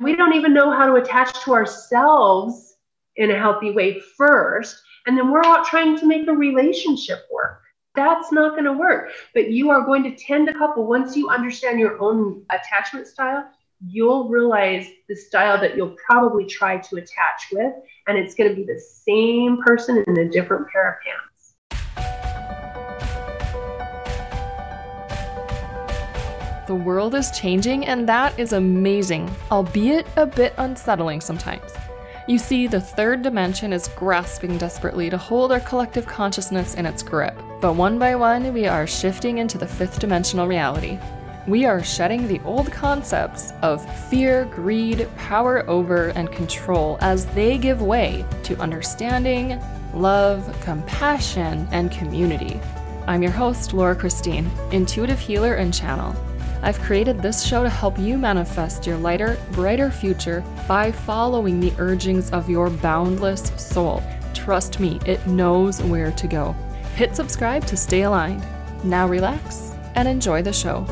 We don't even know how to attach to ourselves in a healthy way first. And then we're out trying to make a relationship work. That's not going to work. But you are going to tend a couple once you understand your own attachment style. You'll realize the style that you'll probably try to attach with, and it's going to be the same person in a different pair of pants. The world is changing, and that is amazing, albeit a bit unsettling sometimes. You see, the third dimension is grasping desperately to hold our collective consciousness in its grip. But one by one, we are shifting into the fifth dimensional reality. We are shedding the old concepts of fear, greed, power over, and control as they give way to understanding, love, compassion, and community. I'm your host, Laura Christine, intuitive healer and channel. I've created this show to help you manifest your lighter, brighter future by following the urgings of your boundless soul. Trust me, it knows where to go. Hit subscribe to stay aligned. Now relax and enjoy the show.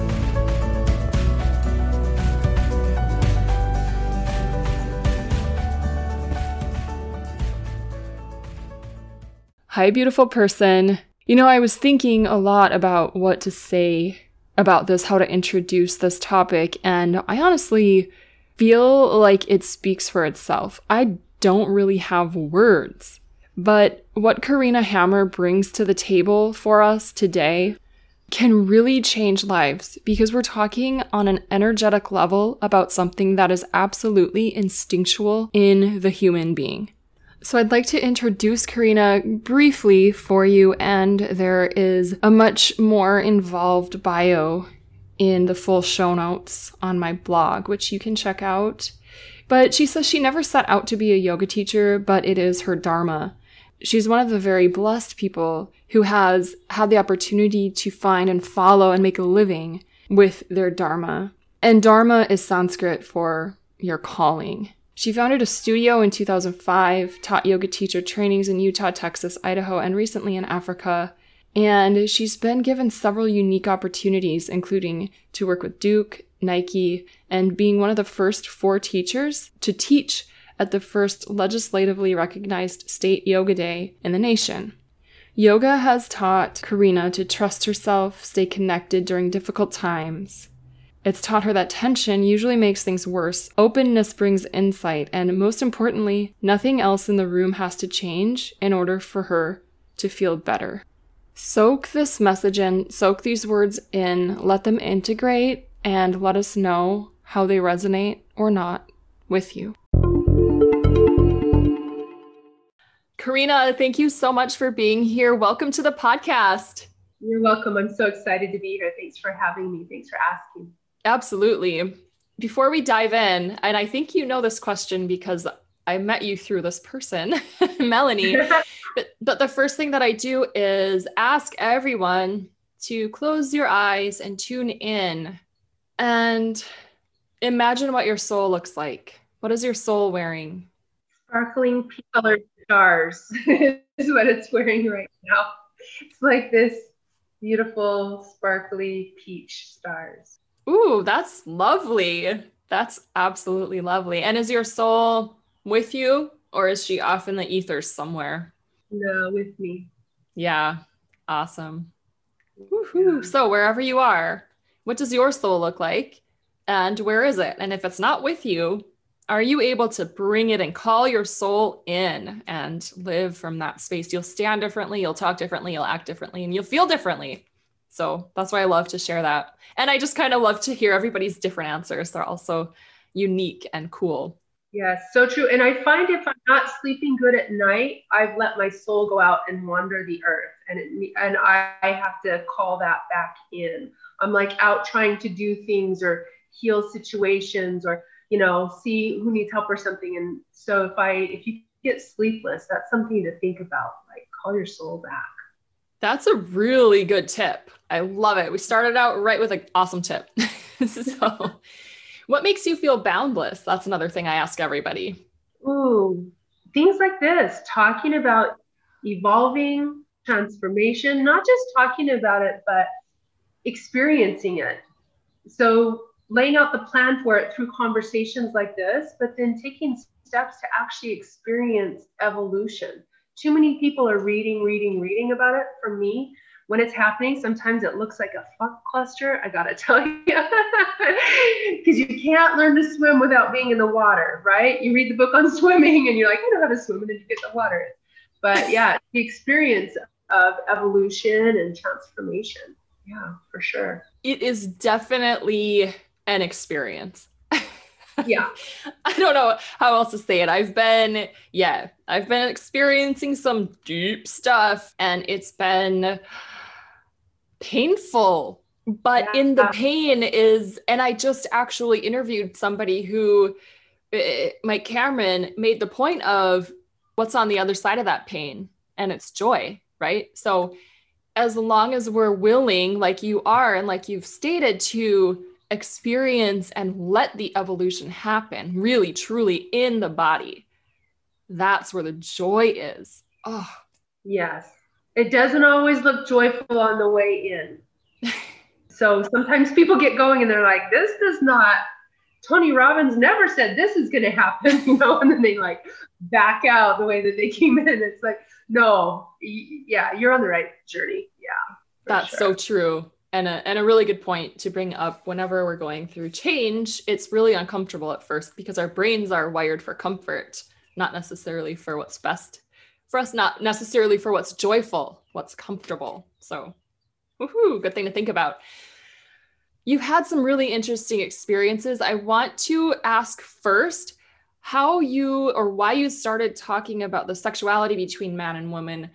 Hi, beautiful person. You know, I was thinking a lot about what to say about this, how to introduce this topic, and I honestly feel like it speaks for itself. I don't really have words. But what Corena Hammer brings to the table for us today can really change lives because we're talking on an energetic level about something that is absolutely instinctual in the human being. So I'd like to introduce Corena briefly for you, and there is a much more involved bio in the full show notes on my blog, which you can check out. But she says she never set out to be a yoga teacher, but it is her dharma. She's one of the very blessed people who has had the opportunity to find and follow and make a living with their dharma. And dharma is Sanskrit for your calling. She founded a studio in 2005, taught yoga teacher trainings in Utah, Texas, Idaho, and recently in Africa. And she's been given several unique opportunities, including to work with Duke, Nike, and being one of the first four teachers to teach at the first legislatively recognized state yoga day in the nation. Yoga has taught Corena to trust herself, stay connected during difficult times, it's taught her that tension usually makes things worse. Openness brings insight, and most importantly, nothing else in the room has to change in order for her to feel better. Soak this message in, soak these words in, let them integrate, and let us know how they resonate or not with you. Corena, thank you so much for being here. Welcome to the podcast. You're welcome. I'm so excited to be here. Thanks for having me. Thanks for asking. Absolutely. Before we dive in, and I think you know this question because I met you through this person, Melanie. but, but the first thing that I do is ask everyone to close your eyes and tune in and imagine what your soul looks like. What is your soul wearing? Sparkling peach colored stars is what it's wearing right now. It's like this beautiful, sparkly peach stars. Ooh, that's lovely. That's absolutely lovely. And is your soul with you or is she off in the ethers somewhere? No, with me. Yeah. Awesome. Yeah. So, wherever you are, what does your soul look like? And where is it? And if it's not with you, are you able to bring it and call your soul in and live from that space? You'll stand differently, you'll talk differently, you'll act differently, and you'll feel differently. So that's why I love to share that. And I just kind of love to hear everybody's different answers. They're also unique and cool. Yes, so true. And I find if I'm not sleeping good at night, I've let my soul go out and wander the earth, and it, and I have to call that back in. I'm like out trying to do things or heal situations or you know see who needs help or something. And so if I if you get sleepless, that's something to think about. Like call your soul back. That's a really good tip. I love it. We started out right with an awesome tip. so, what makes you feel boundless? That's another thing I ask everybody. Ooh, things like this, talking about evolving, transformation, not just talking about it, but experiencing it. So, laying out the plan for it through conversations like this, but then taking steps to actually experience evolution. Too many people are reading, reading, reading about it. For me, when it's happening, sometimes it looks like a fuck cluster. I gotta tell you, because you can't learn to swim without being in the water, right? You read the book on swimming and you're like, I know how to swim, and then you get the water. But yeah, the experience of evolution and transformation. Yeah, for sure. It is definitely an experience. Yeah. I don't know how else to say it. I've been, yeah, I've been experiencing some deep stuff and it's been painful. But yeah. in the pain is, and I just actually interviewed somebody who, uh, Mike Cameron, made the point of what's on the other side of that pain, and it's joy, right? So, as long as we're willing, like you are, and like you've stated, to experience and let the evolution happen really truly in the body. That's where the joy is. Oh. Yes. It doesn't always look joyful on the way in. So sometimes people get going and they're like this does not tony robbins never said this is going to happen you know and then they like back out the way that they came in. It's like no yeah you're on the right journey. Yeah that's sure. so true and a, and a really good point to bring up whenever we're going through change it's really uncomfortable at first because our brains are wired for comfort not necessarily for what's best for us not necessarily for what's joyful what's comfortable. So woohoo good thing to think about. You've had some really interesting experiences. I want to ask first how you or why you started talking about the sexuality between man and woman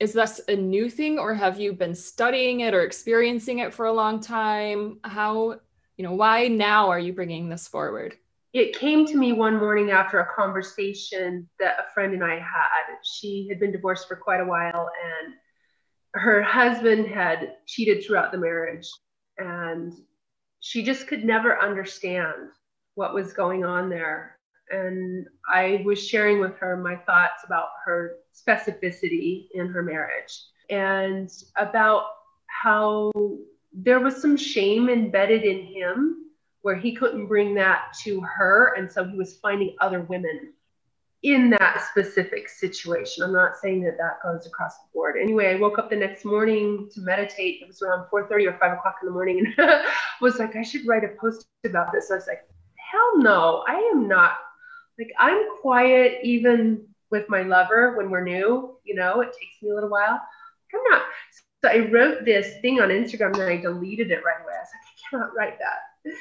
is this a new thing or have you been studying it or experiencing it for a long time? How you know why now are you bringing this forward? It came to me one morning after a conversation that a friend and i had. She had been divorced for quite a while and her husband had cheated throughout the marriage and she just could never understand what was going on there and I was sharing with her my thoughts about her specificity in her marriage and about how there was some shame embedded in him where he couldn't bring that to her. And so he was finding other women in that specific situation. I'm not saying that that goes across the board. Anyway, I woke up the next morning to meditate. It was around 4:30 or 5 o'clock in the morning, and was like, I should write a post about this. I was like, hell no, I am not like I'm quiet even with my lover when we're new, you know, it takes me a little while. I'm not. So I wrote this thing on Instagram and I deleted it right away. I was like, I cannot write that.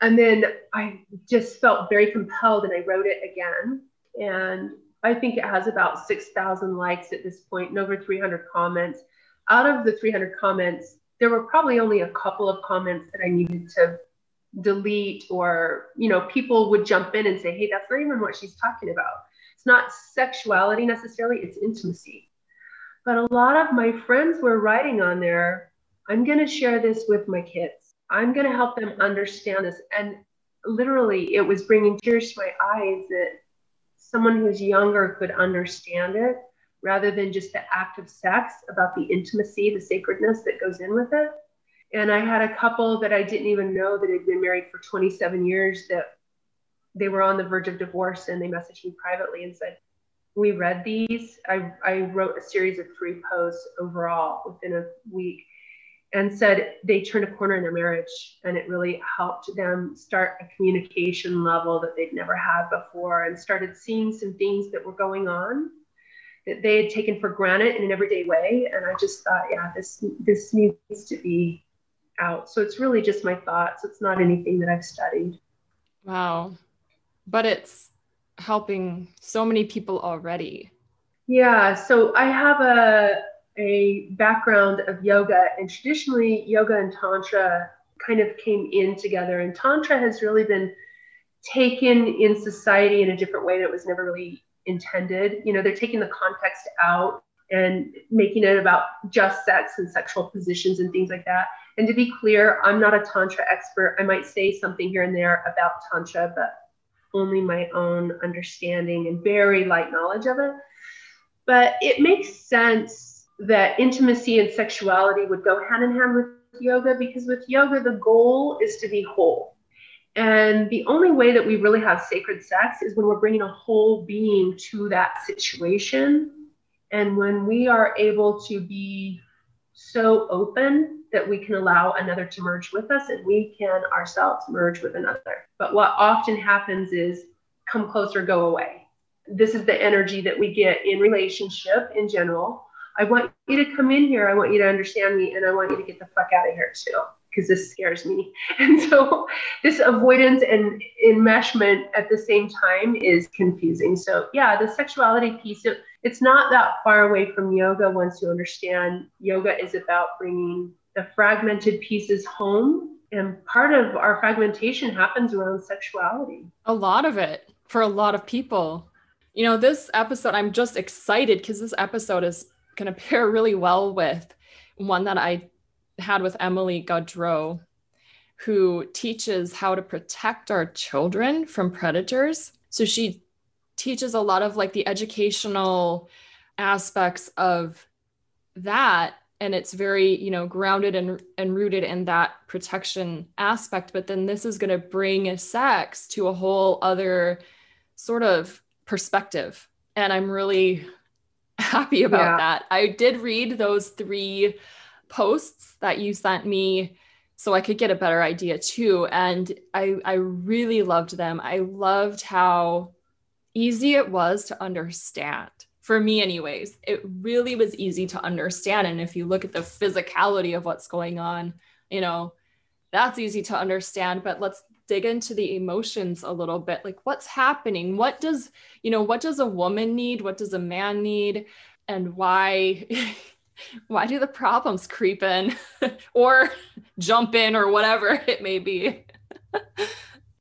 And then I just felt very compelled and I wrote it again. And I think it has about 6,000 likes at this point and over 300 comments. Out of the 300 comments, there were probably only a couple of comments that I needed to delete or you know people would jump in and say hey that's not even what she's talking about. It's not sexuality necessarily it's intimacy. But a lot of my friends were writing on there i'm going to share this with my kids. I'm going to help them understand this. And literally it was bringing tears to my eyes that someone who's younger could understand it rather than just the act of sex about the intimacy the sacredness that goes in with it and I had a couple that I didn't even know that had been married for 27 years that they were on the verge of divorce and they messaged me privately and said, We read these. I, I wrote a series of three posts overall within a week and said they turned a corner in their marriage and it really helped them start a communication level that they'd never had before and started seeing some things that were going on that they had taken for granted in an everyday way and i just thought yeah this this needs to be out. So it's really just my thoughts. It's not anything that I've studied. Wow. But it's helping so many people already. Yeah. So I have a a background of yoga and traditionally yoga and tantra kind of came in together and tantra has really been taken in society in a different way that was never really intended. You know, they're taking the context out and making it about just sex and sexual positions and things like that. And to be clear, I'm not a Tantra expert. I might say something here and there about Tantra, but only my own understanding and very light knowledge of it. But it makes sense that intimacy and sexuality would go hand in hand with yoga because with yoga, the goal is to be whole. And the only way that we really have sacred sex is when we're bringing a whole being to that situation. And when we are able to be so open that we can allow another to merge with us and we can ourselves merge with another. But what often happens is come closer, go away. This is the energy that we get in relationship in general. I want you to come in here. I want you to understand me and I want you to get the fuck out of here too because this scares me. And so this avoidance and enmeshment at the same time is confusing. So yeah, the sexuality piece, it, it's not that far away from yoga once you understand yoga is about bringing the fragmented pieces home. And part of our fragmentation happens around sexuality. A lot of it for a lot of people. You know, this episode, I'm just excited because this episode is going to pair really well with one that I had with Emily Gaudreau, who teaches how to protect our children from predators. So she teaches a lot of like the educational aspects of that and it's very you know grounded and and rooted in that protection aspect but then this is going to bring sex to a whole other sort of perspective and i'm really happy about yeah. that i did read those three posts that you sent me so I could get a better idea too. And I, I really loved them. I loved how easy it was to understand. For me, anyways, it really was easy to understand. And if you look at the physicality of what's going on, you know, that's easy to understand. But let's dig into the emotions a little bit. Like, what's happening? What does, you know, what does a woman need? What does a man need? And why? why do the problems creep in or jump in or whatever it may be?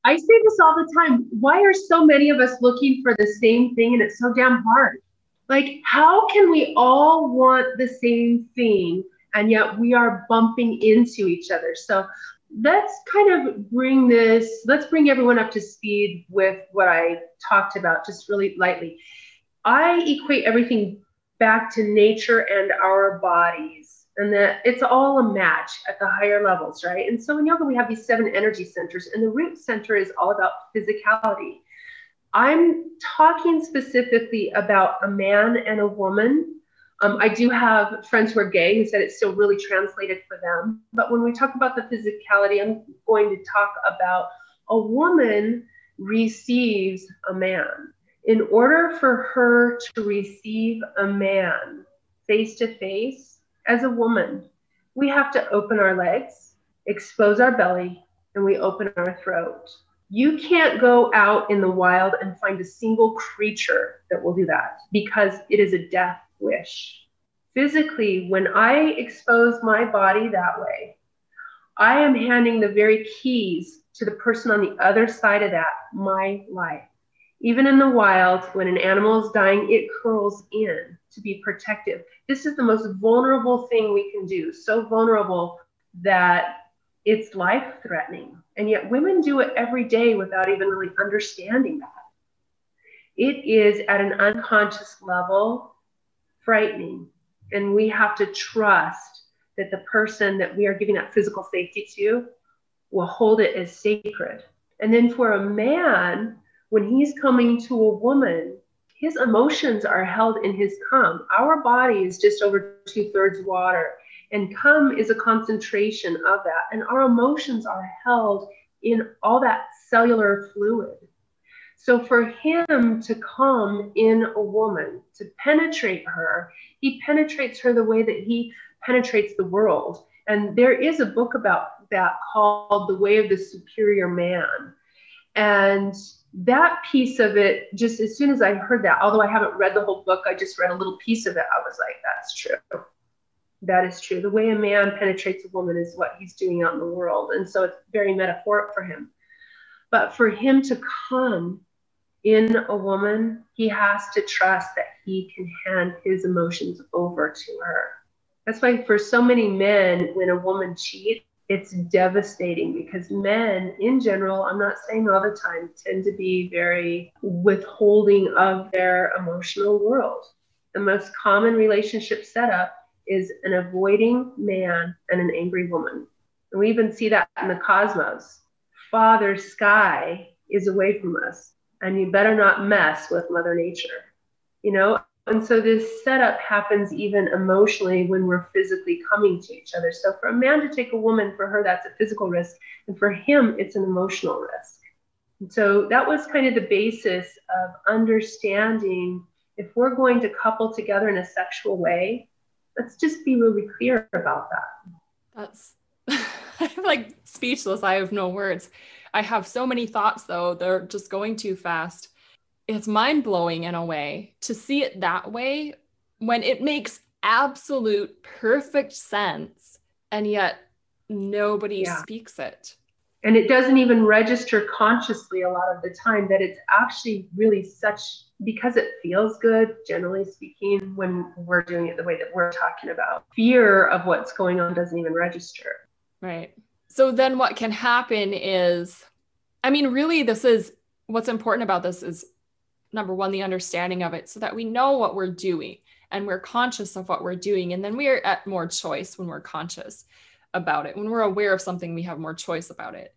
I say this all the time. Why are so many of us looking for the same thing and it's so damn hard? Like, how can we all want the same thing and yet we are bumping into each other? So let's kind of bring this, let's bring everyone up to speed with what I talked about just really lightly. I equate everything back to nature and our bodies and that it's all a match at the higher levels, right? And so in yoga, we have these seven energy centers, and the root center is all about physicality. I'm talking specifically about a man and a woman. Um, I do have friends who are gay who said it's still really translated for them. But when we talk about the physicality, I'm going to talk about a woman receives a man in order for her to receive a man face to face as a woman, we have to open our legs, expose our belly, and we open our throat. You can't go out in the wild and find a single creature that will do that because it is a death wish. Physically, when I expose my body that way, I am handing the very keys to the person on the other side of that, my life. Even in the wild, when an animal is dying, it curls in to be protective. This is the most vulnerable thing we can do. So vulnerable that it's life threatening. And yet women do it every day without even really understanding that. It is at an unconscious level frightening. And we have to trust that the person that we are giving that physical safety to will hold it as sacred. And then for a man, when he's coming to a woman, his emotions are held in his cum. Our body is just over two thirds water, and cum is a concentration of that. And our emotions are held in all that cellular fluid. So for him to come in a woman, to penetrate her, he penetrates her the way that he penetrates the world. And there is a book about that called The Way of the Superior Man. And that piece of it, just as soon as I heard that, although I haven't read the whole book, I just read a little piece of it. I was like, that's true. That is true. The way a man penetrates a woman is what he's doing out in the world. And so it's very metaphoric for him. But for him to come in a woman, he has to trust that he can hand his emotions over to her. That's why for so many men, when a woman cheats, it's devastating because men in general i'm not saying all the time tend to be very withholding of their emotional world the most common relationship setup is an avoiding man and an angry woman. And we even see that in the cosmos. Father sky is away from us and you better not mess with mother nature you know? And so this setup happens even emotionally when we're physically coming to each other. So for a man to take a woman for her that's a physical risk and for him it's an emotional risk. And so that was kind of the basis of understanding if we're going to couple together in a sexual way let's just be really clear about that that's I'm like speechless. I have no words. I have so many thoughts though. They're just going too fast. It's mind blowing in a way to see it that way when it makes absolute perfect sense and yet nobody yeah. speaks it. And it doesn't even register consciously a lot of the time that it's actually really such because it feels good, generally speaking, when we're doing it the way that we're talking about. Fear of what's going on doesn't even register. Right. So then what can happen is, I mean, really, this is what's important about this is number one, the understanding of it so that we know what we're doing and we're conscious of what we're doing. And then we are at more choice when we're conscious about it. When we're aware of something, we have more choice about it.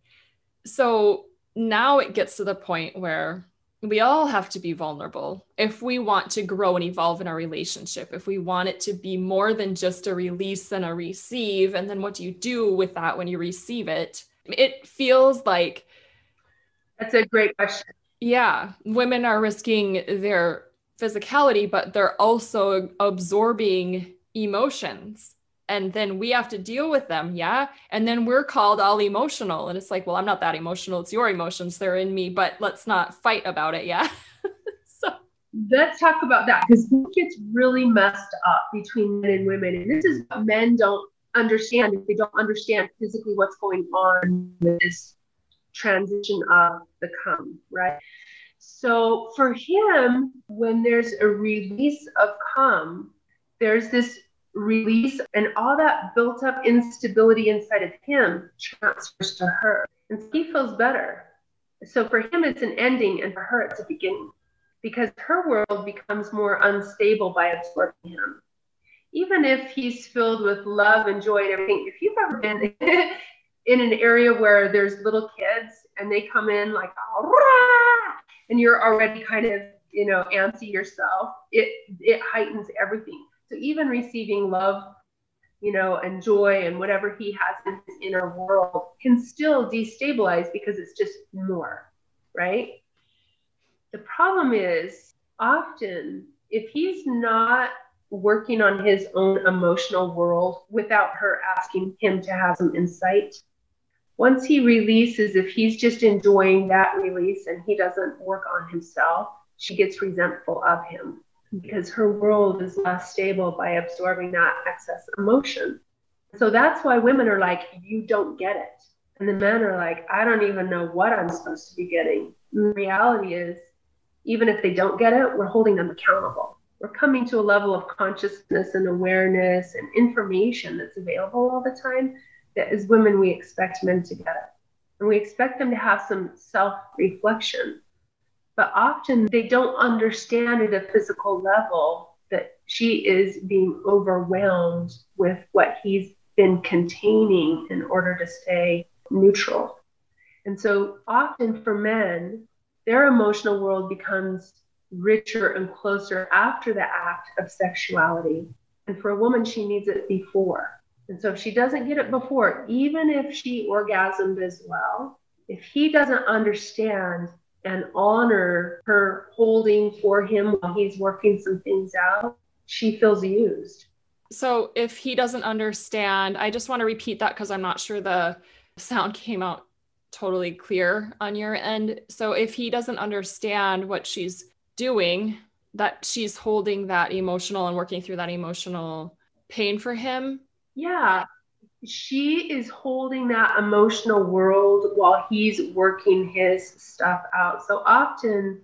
So now it gets to the point where we all have to be vulnerable if we want to grow and evolve in our relationship if we want it to be more than just a release and a receive and then what do you do with that when you receive it it feels like that's a great question yeah women are risking their physicality but they're also absorbing emotions and then we have to deal with them yeah? And then we're called all emotional and it's like well i'm not that emotional it's your emotions they're in me but let's not fight about it yeah? So let's talk about that because it gets really messed up between men and women and this is what men don't understand if they don't understand physically what's going on with this transition of the come right? So for him when there's a release of come there's this release and all that built up instability inside of him transfers to her. And he feels better. So for him it's an ending and for her it's a beginning because her world becomes more unstable by absorbing him. Even if he's filled with love and joy and everything if you've ever been in an area where there's little kids and they come in like and you're already kind of you know antsy yourself it it heightens everything so even receiving love, you know, and joy and whatever he has in his inner world can still destabilize because it's just more, right? The problem is often if he's not working on his own emotional world without her asking him to have some insight, once he releases, if he's just enjoying that release and he doesn't work on himself, she gets resentful of him because her world is less stable by absorbing that excess emotion. So that's why women are like, you don't get it. And the men are like, I don't even know what I'm supposed to be getting. And the reality is, even if they don't get it, we're holding them accountable. We're coming to a level of consciousness and awareness and information that's available all the time that as women, we expect men to get it. And we expect them to have some self reflection but often they don't understand at a physical level that she is being overwhelmed with what he's been containing in order to stay neutral. And so often for men, their emotional world becomes richer and closer after the act of sexuality. And for a woman, she needs it before. And so if she doesn't get it before, even if she orgasmed as well, if he doesn't understand and honor her holding for him while he's working some things out, she feels used. So if he doesn't understand, I just want to repeat that because I'm not sure the sound came out totally clear on your end. So if he doesn't understand what she's doing, that she's holding that emotional and working through that emotional pain for him. Yeah she is holding that emotional world while he's working his stuff out. So often,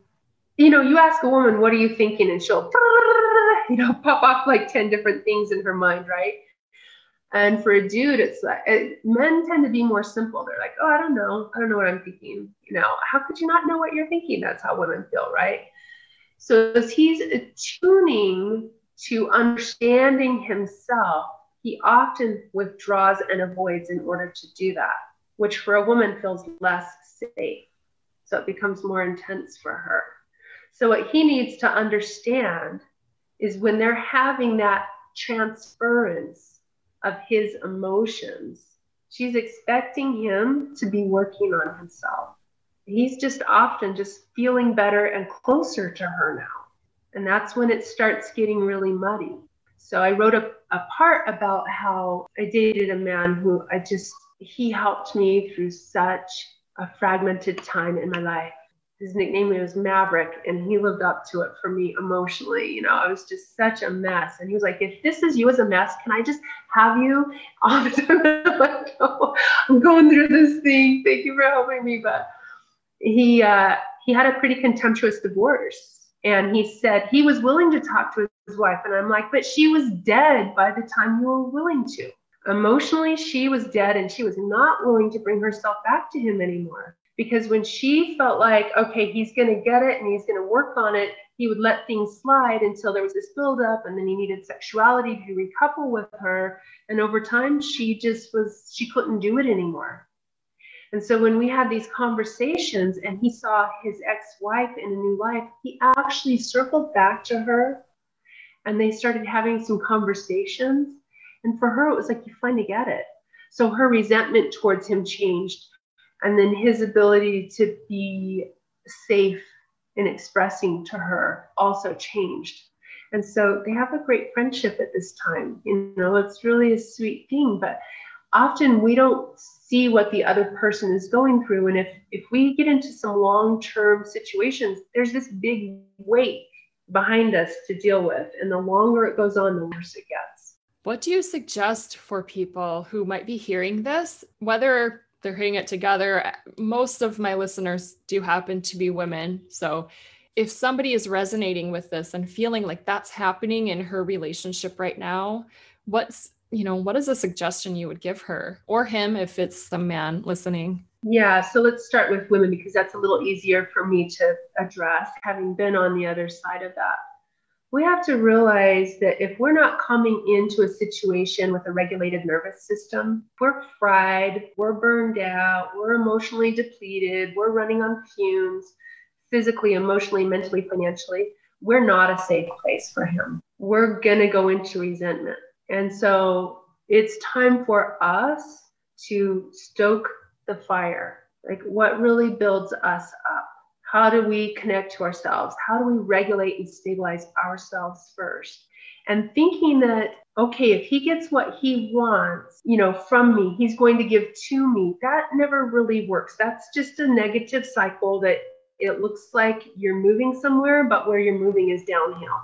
you know, you ask a woman, what are you thinking? And she'll, you know, pop off like 10 different things in her mind, right? And for a dude, it's like it, men tend to be more simple. They're like, oh, I don't know. I don't know what I'm thinking. You know, how could you not know what you're thinking? That's how women feel, right? So as he's attuning to understanding himself, he often withdraws and avoids in order to do that. which for a woman feels less safe. So it becomes more intense for her. So, what he needs to understand is when they're having that transference of his emotions, she's expecting him to be working on himself. He's just often just feeling better and closer to her now. And that's when it starts getting really muddy. So I wrote a, a part about how I dated a man who I just, he helped me through such a fragmented time in my life. His nickname was Maverick, and he lived up to it for me emotionally. You know, I was just such a mess. And he was like, If this is you as a mess, can I just have you I'm going through this thing. Thank you for helping me. But he, uh, he had a pretty contemptuous divorce. And he said he was willing to talk to his wife. And I'm like, But she was dead by the time you were willing to. Emotionally, she was dead and she was not willing to bring herself back to him anymore. Because when she felt like, okay, he's going to get it and he's going to work on it, he would let things slide until there was this buildup and then he needed sexuality to recouple with her. And over time, she just was, she couldn't do it anymore. And so when we had these conversations and he saw his ex wife in a new life, he actually circled back to her and they started having some conversations. And for her, it was like, you finally get it. So her resentment towards him changed. And then his ability to be safe in expressing to her also changed. And so they have a great friendship at this time. You know, it's really a sweet thing. But often we don't see what the other person is going through. And if if we get into some long-term situations, there's this big weight behind us to deal with. And the longer it goes on, the worse it gets. What do you suggest for people who might be hearing this, whether they're hearing it together? Most of my listeners do happen to be women. So if somebody is resonating with this and feeling like that's happening in her relationship right now, what's you know, what is a suggestion you would give her or him if it's a man listening? Yeah, so let's start with women because that's a little easier for me to address, having been on the other side of that. We have to realize that if we're not coming into a situation with a regulated nervous system, we're fried, we're burned out, we're emotionally depleted, we're running on fumes, physically, emotionally, mentally, financially, we're not a safe place for him. We're going to go into resentment. And so it's time for us to stoke the fire? Like, what really builds us up? How do we connect to ourselves? How do we regulate and stabilize ourselves first? And thinking that, okay, if he gets what he wants, you know, from me, he's going to give to me, that never really works. That's just a negative cycle that it looks like you're moving somewhere, but where you're moving is downhill.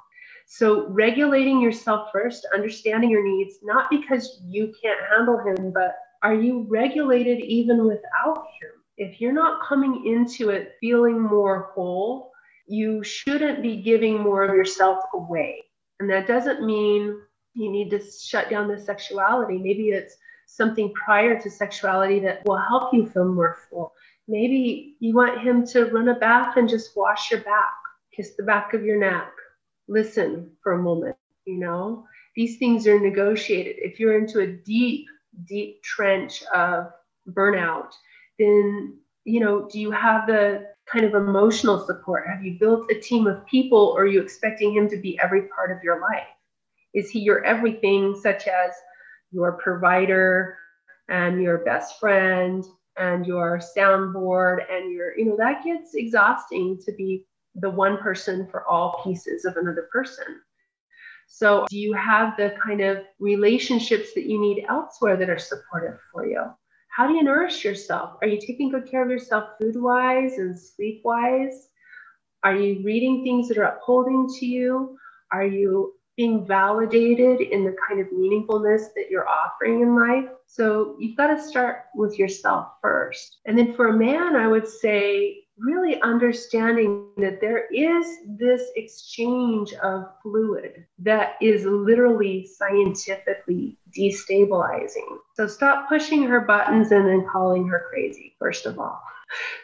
So, regulating yourself first, understanding your needs, not because you can't handle him, but are you regulated even without him? If you're not coming into it feeling more whole, you shouldn't be giving more of yourself away. And that doesn't mean you need to shut down the sexuality. Maybe it's something prior to sexuality that will help you feel more full. Maybe you want him to run a bath and just wash your back, kiss the back of your neck, listen for a moment. You know, these things are negotiated. If you're into a deep deep trench of burnout, then, you know, do you have the kind of emotional support? Have you built a team of people or are you expecting him to be every part of your life? Is he your everything, such as your provider and your best friend and your soundboard and your, you know, that gets exhausting to be the one person for all pieces of another person. So, do you have the kind of relationships that you need elsewhere that are supportive for you? How do you nourish yourself? Are you taking good care of yourself food wise and sleep wise? Are you reading things that are upholding to you? Are you being validated in the kind of meaningfulness that you're offering in life? So, you've got to start with yourself first. And then for a man, I would say really understanding that there is this exchange of fluid that is literally scientifically destabilizing. So stop pushing her buttons and then calling her crazy, first of all.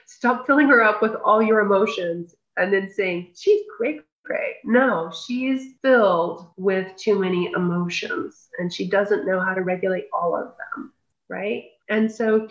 Stop filling her up with all your emotions and then saying, she's cray cray. No, she's filled with too many emotions and she doesn't know how to regulate all of them, right? And so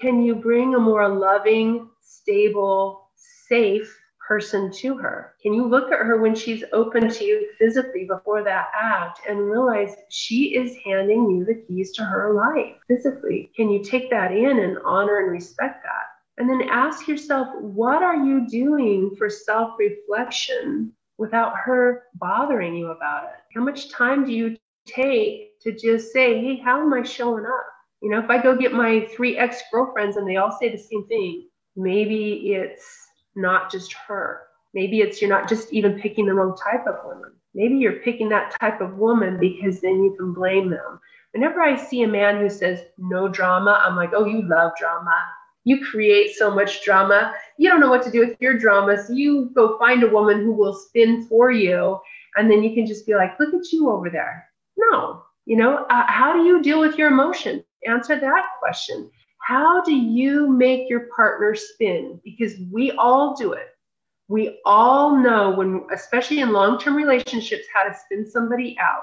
Can you bring a more loving, stable, safe person to her? Can you look at her when she's open to you physically before that act and realize she is handing you the keys to her life physically? Can you take that in and honor and respect that? And then ask yourself, what are you doing for self reflection without her bothering you about it? How much time do you take to just say, hey, how am I showing up? You know, if I go get my three ex girlfriends and they all say the same thing, maybe it's not just her. Maybe it's you're not just even picking the wrong type of woman. Maybe you're picking that type of woman because then you can blame them. Whenever I see a man who says no drama, I'm like, oh, you love drama. You create so much drama. You don't know what to do with your drama. So you go find a woman who will spin for you. And then you can just be like, look at you over there. No, you know, uh, how do you deal with your emotions? Answer that question. How do you make your partner spin? Because we all do it. We all know when, especially in long term relationships, how to spin somebody out.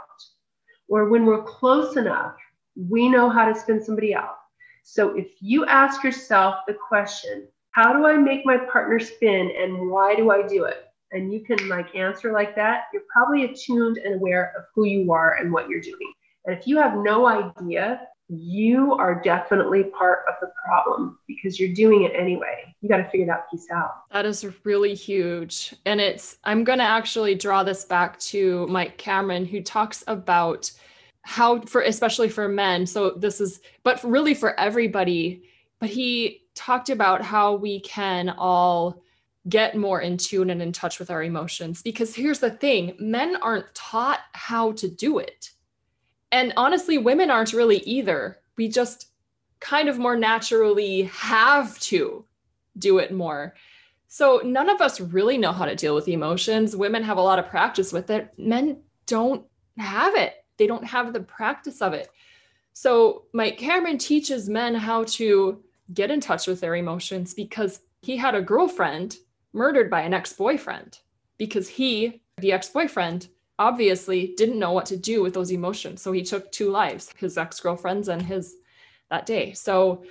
Or when we're close enough, we know how to spin somebody out. So if you ask yourself the question, how do I make my partner spin and why do I do it? And you can like answer like that, you're probably attuned and aware of who you are and what you're doing. And if you have no idea, you are definitely part of the problem because you're doing it anyway. You got to figure that piece out. That is really huge. And it's, I'm going to actually draw this back to Mike Cameron, who talks about how, for especially for men, so this is, but really for everybody, but he talked about how we can all get more in tune and in touch with our emotions. Because here's the thing men aren't taught how to do it and honestly, women aren't really either. We just kind of more naturally have to do it more. So none of us really know how to deal with emotions. Women have a lot of practice with it. Men don't have it. They don't have the practice of it. So Mike Cameron teaches men how to get in touch with their emotions because he had a girlfriend murdered by an ex-boyfriend because he, the ex-boyfriend, obviously didn't know what to do with those emotions. So he took two lives, his ex-girlfriends and his that day. So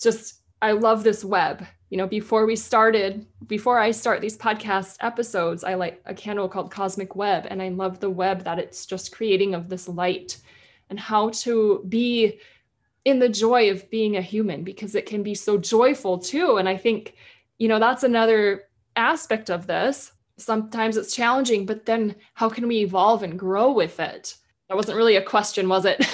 just I love this web. You know, before we started, before I start these podcast episodes, I like a candle called Cosmic Web and I love the web that it's just creating of this light and how to be in the joy of being a human because it can be so joyful too. And I think, you know, that's another aspect of this sometimes it's challenging, but then how can we evolve and grow with it? That wasn't really a question, was it?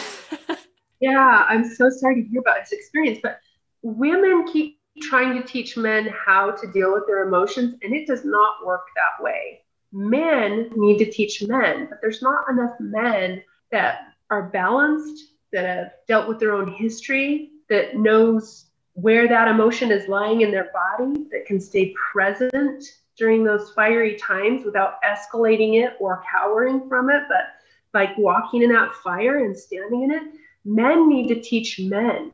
yeah, I'm so sorry to hear about this experience, but women keep trying to teach men how to deal with their emotions, and it does not work that way. Men need to teach men, but there's not enough men that are balanced, that have dealt with their own history, that knows where that emotion is lying in their body, that can stay present during those fiery times without escalating it or cowering from it, but like walking in that fire and standing in it. Men need to teach men,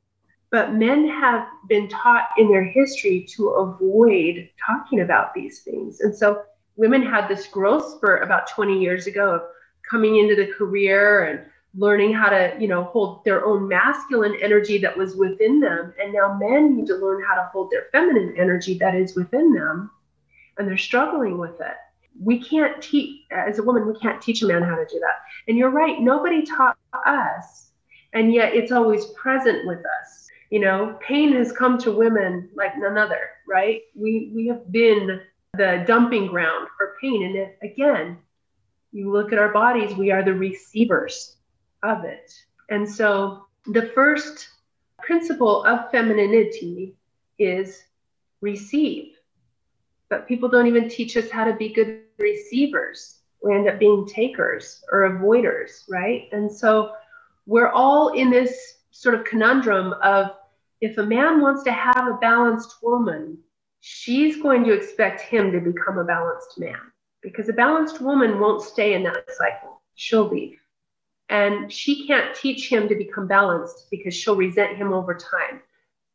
but men have been taught in their history to avoid talking about these things. And so women had this growth spurt about 20 years ago of coming into the career and learning how to, you know, hold their own masculine energy that was within them. And now men need to learn how to hold their feminine energy that is within them and they're struggling with it. We can't teach, as a woman, we can't teach a man how to do that. And you're right, nobody taught us, and yet it's always present with us. You know, pain has come to women like none other, right? We we have been the dumping ground for pain. And if, again, you look at our bodies, we are the receivers of it. And so the first principle of femininity is receive but people don't even teach us how to be good receivers. We end up being takers or avoiders, right? And so we're all in this sort of conundrum of if a man wants to have a balanced woman, she's going to expect him to become a balanced man because a balanced woman won't stay in that cycle. She'll leave. And she can't teach him to become balanced because she'll resent him over time.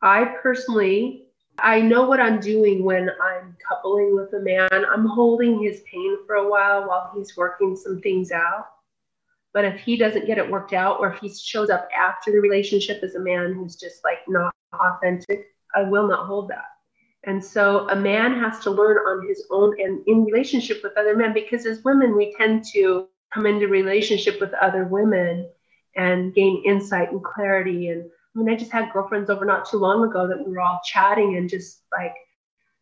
I personally I know what I'm doing when I'm coupling with a man. I'm holding his pain for a while while he's working some things out. But if he doesn't get it worked out, or if he shows up after the relationship as a man who's just like not authentic, I will not hold that. And so a man has to learn on his own and in relationship with other men, because as women, we tend to come into relationship with other women and gain insight and clarity. And I mean, I just had girlfriends over not too long ago that we were all chatting and just like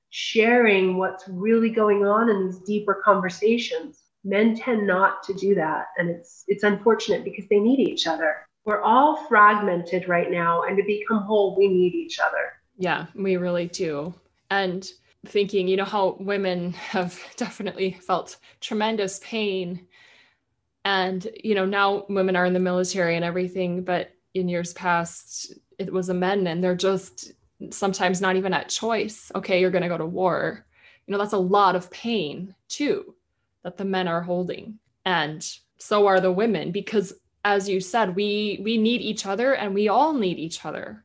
sharing what's really going on in these deeper conversations. Men tend not to do that. And it's it's unfortunate because they need each other. We're all fragmented right now, and to become whole, we need each other. Yeah, we really do. And thinking, you know, how women have definitely felt tremendous pain. And, you know, now women are in the military and everything, but in years past, it was a men and they're just sometimes not even at choice. Okay, you're going to go to war. You know, that's a lot of pain too that the men are holding. And so are the women because as you said, we we need each other and we all need each other.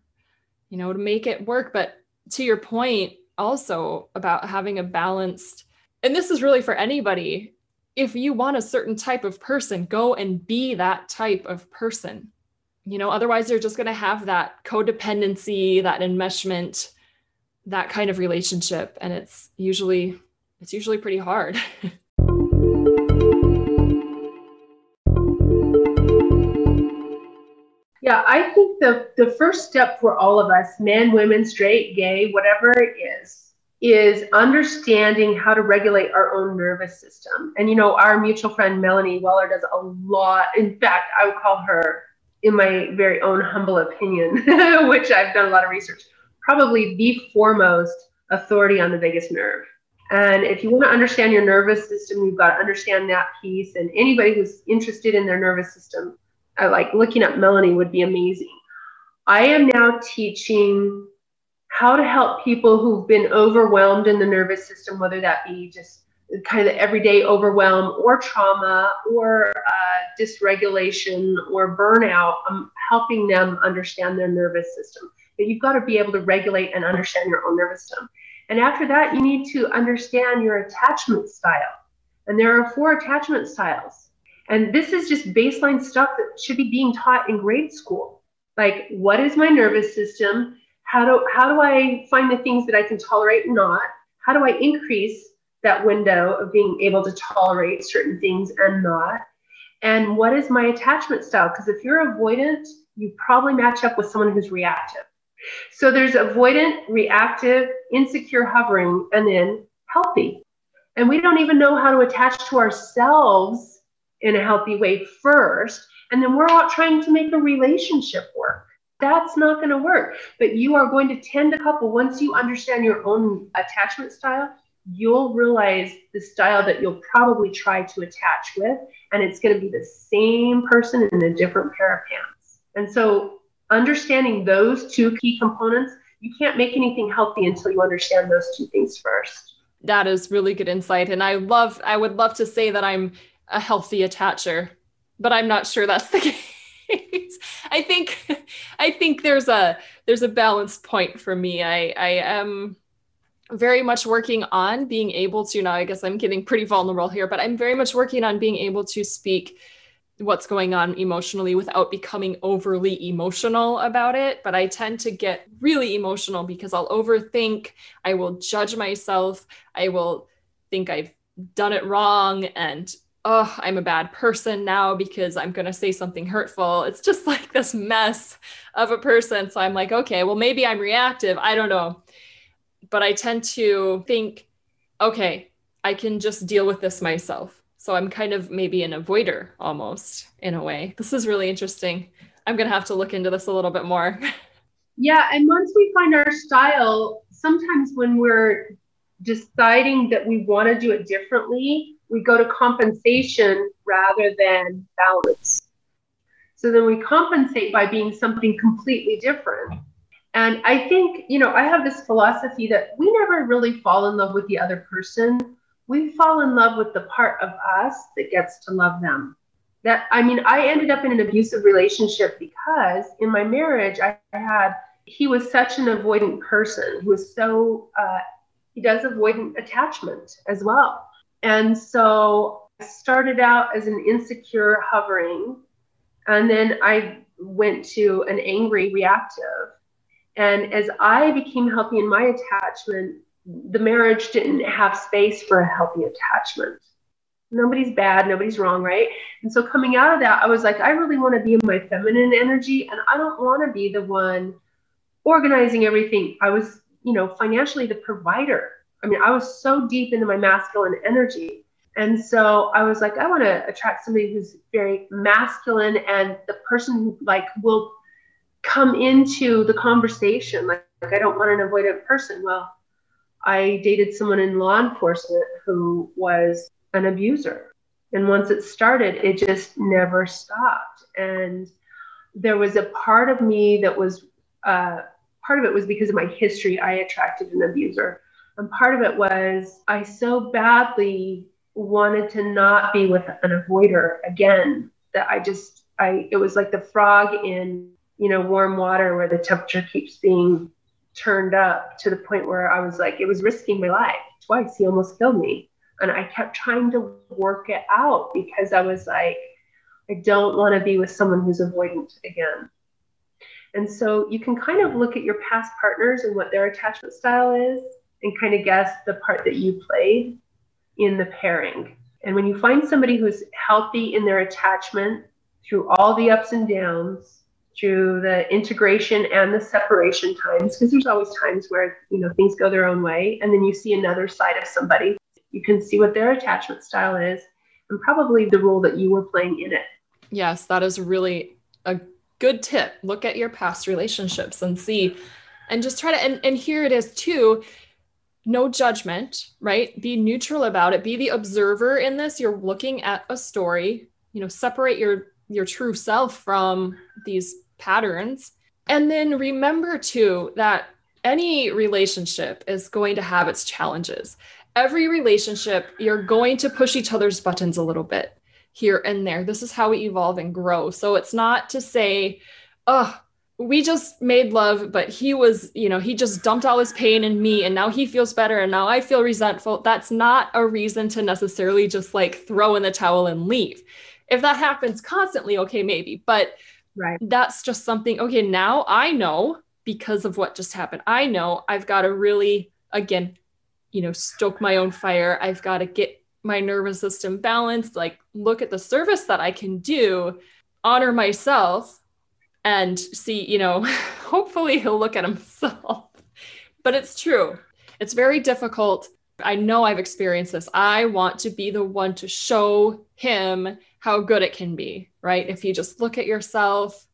You know, to make it work, but to your point also about having a balanced and this is really for anybody if you want a certain type of person, go and be that type of person you know otherwise you're just going to have that codependency that enmeshment that kind of relationship and it's usually it's usually pretty hard. Yeah i think the the first step for all of us men women straight gay whatever it is is understanding how to regulate our own nervous system. And you know our mutual friend melanie weller does a lot in fact i would call her in my very own humble opinion, which I've done a lot of research, probably the foremost authority on the vagus nerve. And if you want to understand your nervous system, you've got to understand that piece. And anybody who's interested in their nervous system, I like looking up Melanie would be amazing. I am now teaching how to help people who've been overwhelmed in the nervous system, whether that be just kind of everyday overwhelm or trauma or uh, dysregulation or burnout, I'm helping them understand their nervous system. But you've got to be able to regulate and understand your own nervous system. And after that, you need to understand your attachment style. And there are four attachment styles. And this is just baseline stuff that should be being taught in grade school. Like, what is my nervous system? How do, how do I find the things that I can tolerate and not? How do I increase that window of being able to tolerate certain things and not. And what is my attachment style? Because if you're avoidant, you probably match up with someone who's reactive. So there's avoidant, reactive, insecure, hovering, and then healthy. And we don't even know how to attach to ourselves in a healthy way first. And then we're out trying to make a relationship work. That's not going to work. But you are going to tend to couple once you understand your own attachment style you'll realize the style that you'll probably try to attach with, and it's going to be the same person in a different pair of pants. And so, understanding those two key components, you can't make anything healthy until you understand those two things first. That is really good insight. And I love, I would love to say that I'm a healthy attacher, but I'm not sure that's the case. I think, I think there's a, there's a balance point for me. I, I am, very much working on being able to now i guess i'm getting pretty vulnerable here but i'm very much working on being able to speak what's going on emotionally without becoming overly emotional about it. But i tend to get really emotional because i'll overthink i will judge myself i will think i've done it wrong and oh i'm a bad person now because i'm going to say something hurtful. It's just like this mess of a person. So i'm like okay well maybe i'm reactive. I don't know but I tend to think, okay, I can just deal with this myself. So I'm kind of maybe an avoider almost in a way. This is really interesting. I'm going to have to look into this a little bit more. yeah. And once we find our style, sometimes when we're deciding that we want to do it differently, we go to compensation rather than balance. So then we compensate by being something completely different. And I think, you know, I have this philosophy that we never really fall in love with the other person. We fall in love with the part of us that gets to love them. That, I mean, I ended up in an abusive relationship because in my marriage, I had, he was such an avoidant person. He was so, uh, he does avoidant attachment as well. And so I started out as an insecure hovering, and then I went to an angry reactive. And as I became healthy in my attachment, the marriage didn't have space for a healthy attachment. Nobody's bad, nobody's wrong, right? And so coming out of that, I was like, I really want to be in my feminine energy and I don't want to be the one organizing everything. I was, you know, financially the provider. I mean, I was so deep into my masculine energy. And so I was like, I want to attract somebody who's very masculine and the person who like will come into the conversation. Like, like I don't want an avoidant person. Well, I dated someone in law enforcement who was an abuser. And once it started, it just never stopped. And there was a part of me that was, uh, part of it was because of my history, I attracted an abuser. And part of it was I so badly wanted to not be with an avoider again that I just, I, it was like the frog in, you know, warm water where the temperature keeps being turned up to the point where I was like, it was risking my life. Twice he almost killed me. And I kept trying to work it out because I was like, I don't want to be with someone who's avoidant again. And so you can kind of look at your past partners and what their attachment style is and kind of guess the part that you played in the pairing. And when you find somebody who's healthy in their attachment through all the ups and downs, through the integration and the separation times, because there's always times where you know things go their own way, and then you see another side of somebody you can see what their attachment style is and probably the role that you were playing in it. Yes, that is really a good tip. Look at your past relationships and see, and just try to, and, and here it is too no judgment, right? Be neutral about it. Be the observer in this. You're looking at a story, you know, separate your your true self from these patterns. And then remember too that any relationship is going to have its challenges every relationship, you're going to push each other's buttons a little bit here and there. This is how we evolve and grow. So it's not to say, oh, we just made love, but he was, you know, he just dumped all his pain in me and now he feels better and now I feel resentful. That's not a reason to necessarily just like throw in the towel and leave. If that happens constantly, okay, maybe. But right. that's just something, okay, now I know because of what just happened. I know I've got to really, again, you know, stoke my own fire. I've got to get my nervous system balanced, like look at the service that I can do, honor myself, and see, you know, hopefully he'll look at himself. but it's true. It's very difficult. I know I've experienced this. I want to be the one to show him how good it can be, right? If you just look at yourself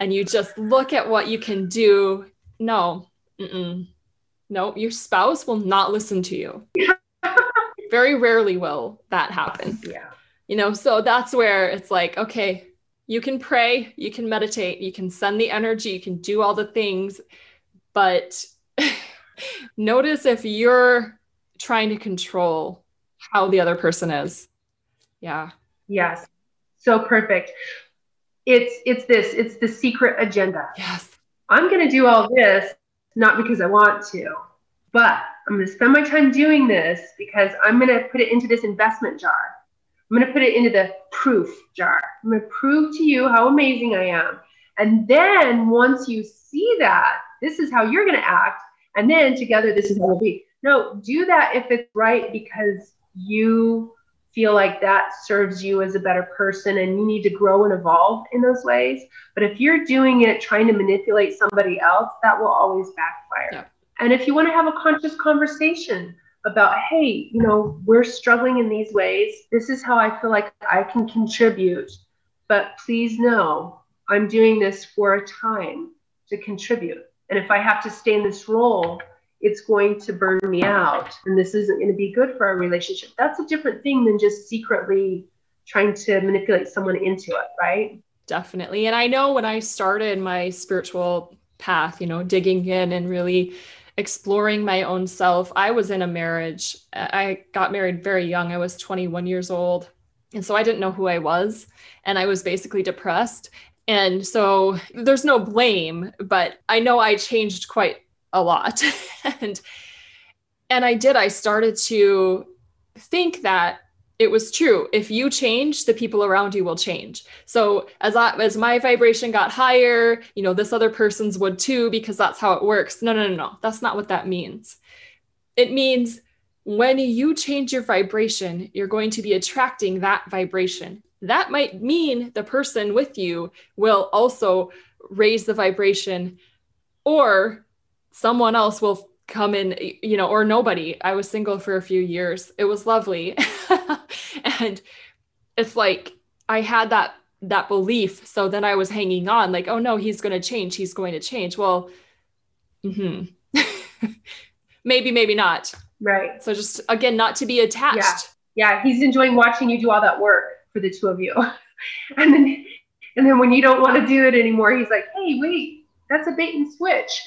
and you just look at what you can do, no, mm-mm no, your spouse will not listen to you. Very rarely will that happen. Yeah. You know, so that's where it's like, okay, you can pray, you can meditate, you can send the energy, you can do all the things, but notice if you're trying to control how the other person is. Yeah. Yes. So perfect. It's it's this, it's the secret agenda. Yes. I'm going to do all this not because I want to, but I'm going to spend my time doing this because I'm going to put it into this investment jar. I'm going to put it into the proof jar. I'm going to prove to you how amazing I am. And then once you see that, this is how you're going to act. And then together, this is how we'll be. No, do that if it's right because you feel like that serves you as a better person and you need to grow and evolve in those ways. But if you're doing it trying to manipulate somebody else, that will always backfire. Yeah. And if you want to have a conscious conversation about, hey, you know, we're struggling in these ways, this is how I feel like I can contribute. But please know I'm doing this for a time to contribute. And if I have to stay in this role, it's going to burn me out and this isn't going to be good for our relationship. That's a different thing than just secretly trying to manipulate someone into it, right? Definitely. And I know when I started my spiritual path, you know, digging in and really exploring my own self, I was in a marriage. I got married very young. I was 21 years old. And so I didn't know who I was. And I was basically depressed. And so there's no blame, but I know I changed quite a lot. and and I did I started to think that it was true. If you change, the people around you will change. So as I, as my vibration got higher, you know, this other person's would too because that's how it works. No, no, no, no. That's not what that means. It means when you change your vibration, you're going to be attracting that vibration. That might mean the person with you will also raise the vibration or someone else will come in, you know, or nobody. I was single for a few years. It was lovely. and it's like I had that that belief. So then I was hanging on, like, oh no, he's going to change. He's going to change. Well, hmm maybe, maybe not. Right. So just again, not to be attached. Yeah. Yeah. He's enjoying watching you do all that work for the two of you. and then, and then when you don't want to do it anymore, he's like, hey, wait, that's a bait and switch.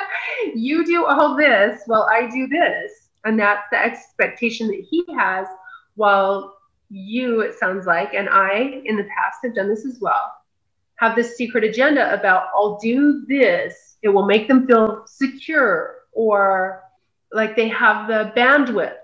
you do all this while I do this. And that's the expectation that he has while you, it sounds like, and I in the past have done this as well, have this secret agenda about I'll do this, it will make them feel secure or like they have the bandwidth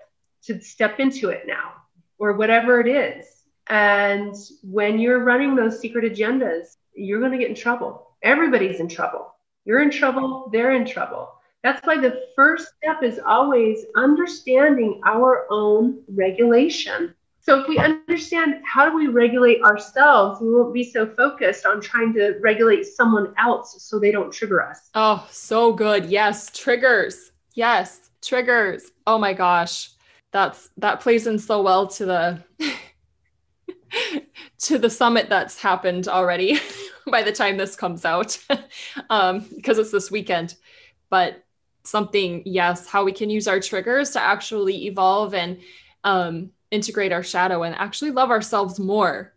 to step into it now or whatever it is. And when you're running those secret agendas, you're going to get in trouble. Everybody's in trouble. You're in trouble, they're in trouble. That's why the first step is always understanding our own regulation. So, if we understand how do we regulate ourselves, we won't be so focused on trying to regulate someone else so they don't trigger us. Oh, so good. Yes, triggers. Yes, triggers. Oh my gosh. That's that plays in so well to the to the summit that's happened already by the time this comes out um, because it's this weekend. But something, yes, how we can use our triggers to actually evolve and um, integrate our shadow and actually love ourselves more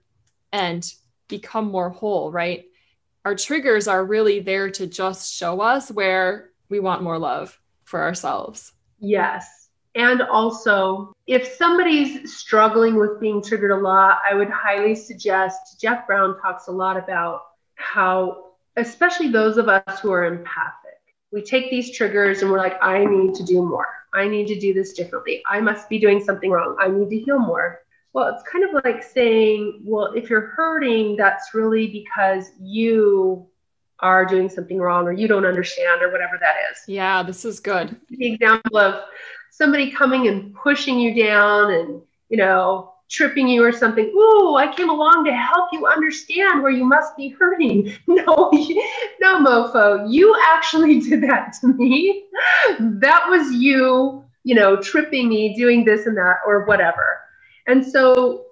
and become more whole, right? Our triggers are really there to just show us where we want more love for ourselves. Yes. And also, if somebody's struggling with being triggered a lot, I would highly suggest Jeff Brown talks a lot about how, especially those of us who are empathic, we take these triggers and we're like, I need to do more. I need to do this differently. I must be doing something wrong. I need to heal more. Well, it's kind of like saying, well, if you're hurting, that's really because you are doing something wrong or you don't understand or whatever that is. Yeah, this is good. The example of somebody coming and pushing you down and, you know, tripping you or something. Ooh, I came along to help you understand where you must be hurting. No, no, mofo, you actually did that to me. That was you, you know, tripping me, doing this and that, or whatever. And so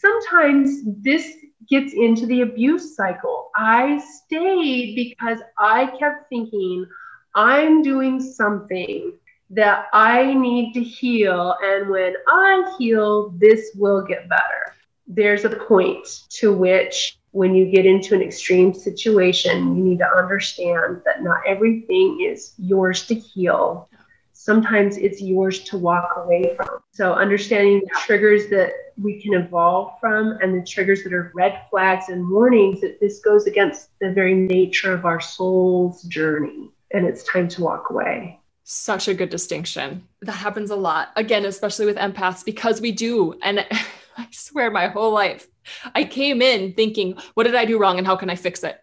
sometimes this gets into the abuse cycle. I stayed because I kept thinking, I'm doing something that I need to heal. And when I heal, this will get better. There's a point to which, when you get into an extreme situation, you need to understand that not everything is yours to heal. Sometimes it's yours to walk away from. So, understanding the triggers that we can evolve from and the triggers that are red flags and warnings that this goes against the very nature of our soul's journey. And it's time to walk away such a good distinction. That happens a lot. Again, especially with empaths, because we do. And I swear my whole life, I came in thinking, what did I do wrong and how can I fix it?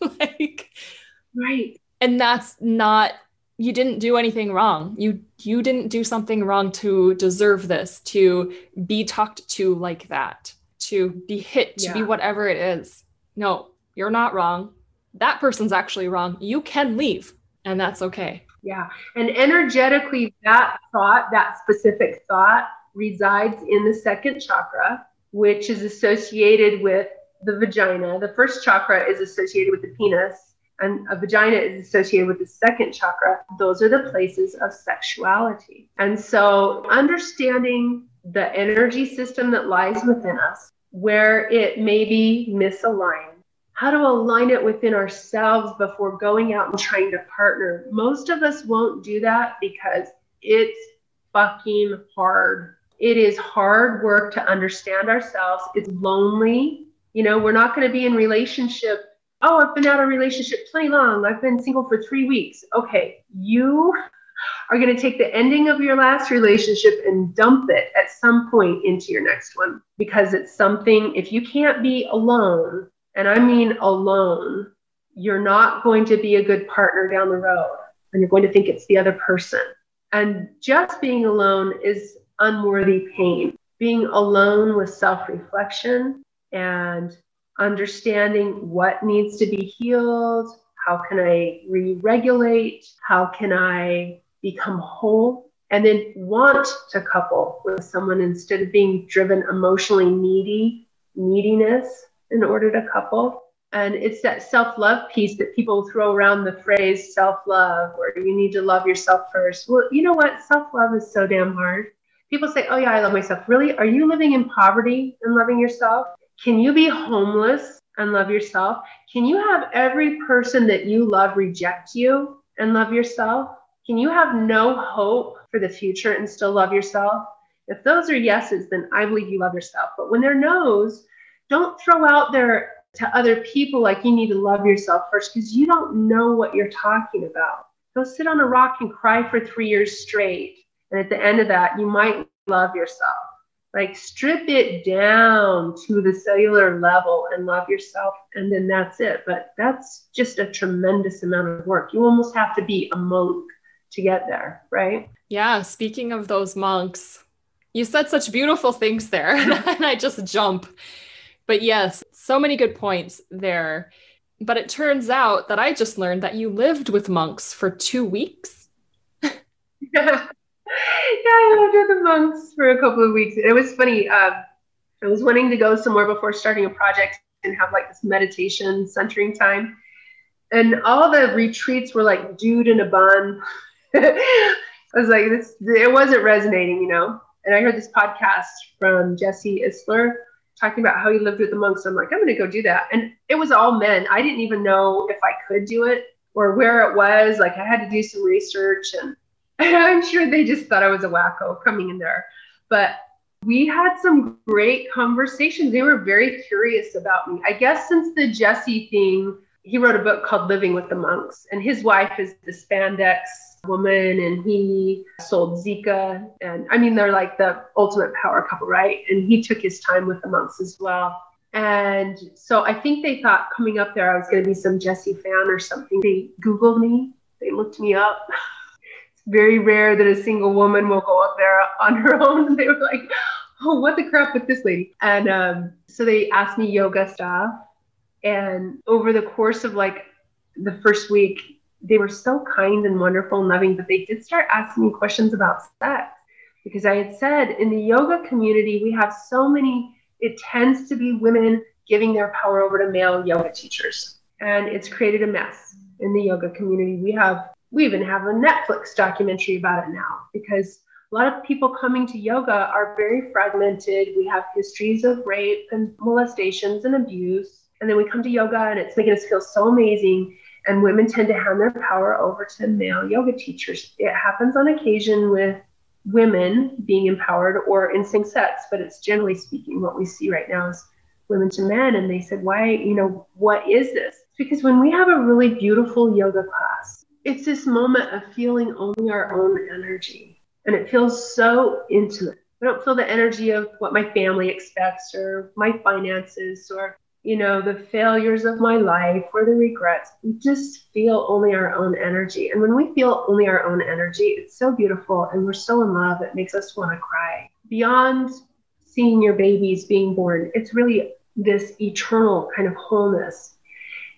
like, right. And that's not, you didn't do anything wrong. You you didn't do something wrong to deserve this, to be talked to like that, to be hit, to yeah. be whatever it is. No, you're not wrong. That person's actually wrong. You can leave, and that's okay. Yeah. And energetically, that thought, that specific thought, resides in the second chakra, which is associated with the vagina. The first chakra is associated with the penis, and a vagina is associated with the second chakra. Those are the places of sexuality. And so, understanding the energy system that lies within us, where it may be misaligned how to align it within ourselves before going out and trying to partner. Most of us won't do that because it's fucking hard. It is hard work to understand ourselves. It's lonely. You know, we're not going to be in relationship. Oh, I've been out of relationship plenty long. I've been single for three weeks. Okay, you are going to take the ending of your last relationship and dump it at some point into your next one because it's something, if you can't be alone, and I mean alone, you're not going to be a good partner down the road and you're going to think it's the other person. And just being alone is unworthy pain. Being alone with self reflection and understanding what needs to be healed, how can I re regulate, how can I become whole, and then want to couple with someone instead of being driven emotionally needy, neediness in order to couple. And it's that self love piece that people throw around the phrase self love or you need to love yourself first. Well, you know what? Self love is so damn hard. People say, oh, yeah, I love myself. Really? Are you living in poverty and loving yourself? Can you be homeless and love yourself? Can you have every person that you love reject you and love yourself? Can you have no hope for the future and still love yourself? If those are yeses, then I believe you love yourself. But when they're no's, don't throw out there to other people like you need to love yourself first because you don't know what you're talking about. Go sit on a rock and cry for three years straight. And at the end of that, you might love yourself. Like strip it down to the cellular level and love yourself. And then that's it. But that's just a tremendous amount of work. You almost have to be a monk to get there, right? Yeah. Speaking of those monks, you said such beautiful things there, and I just jump. But yes, so many good points there. But it turns out that I just learned that you lived with monks for two weeks. yeah. yeah, I lived with the monks for a couple of weeks. It was funny. Um, I was wanting to go somewhere before starting a project and have like this meditation centering time. And all the retreats were like dude in a bun. I was like, this, it wasn't resonating, you know. And I heard this podcast from Jesse Itzler talking about how he lived with the monks. I'm like, I'm going to go do that. And it was all men. I didn't even know if I could do it or where it was. Like, I had to do some research, and I'm sure they just thought I was a wacko coming in there. But we had some great conversations. They were very curious about me. I guess since the Jesse thing, he wrote a book called Living with the Monks, and his wife is the spandex woman and he sold Zico. And I mean, they're like the ultimate power couple, right? And he took his time with the monks as well. And so I think they thought coming up there, I was going to be some Jesse fan or something. They Googled me, they looked me up. it's very rare that a single woman will go up there on her own. they were like, oh, what the crap with this lady? And um, so they asked me yoga stuff. And over the course of like the first week, they were so kind and wonderful and loving, but they did start asking me questions about sex because I had said in the yoga community, we have so many, it tends to be women giving their power over to male yoga teachers. And it's created a mess in the yoga community. We have, we even have a Netflix documentary about it now because a lot of people coming to yoga are very fragmented. We have histories of rape and molestations and abuse. And then we come to yoga and it's making us feel so amazing and women tend to hand their power over to male yoga teachers. It happens on occasion with women being empowered or in sync sex, but it's generally speaking what we see right now is women to men. And they said, why, you know, what is this? Because when we have a really beautiful yoga class, it's this moment of feeling only our own energy. And it feels so intimate. I don't feel the energy of what my family expects or my finances or you know, the failures of my life or the regrets. We just feel only our own energy. And when we feel only our own energy, it's so beautiful and we're so in love, it makes us want to cry. Beyond seeing your babies being born, it's really this eternal kind of wholeness.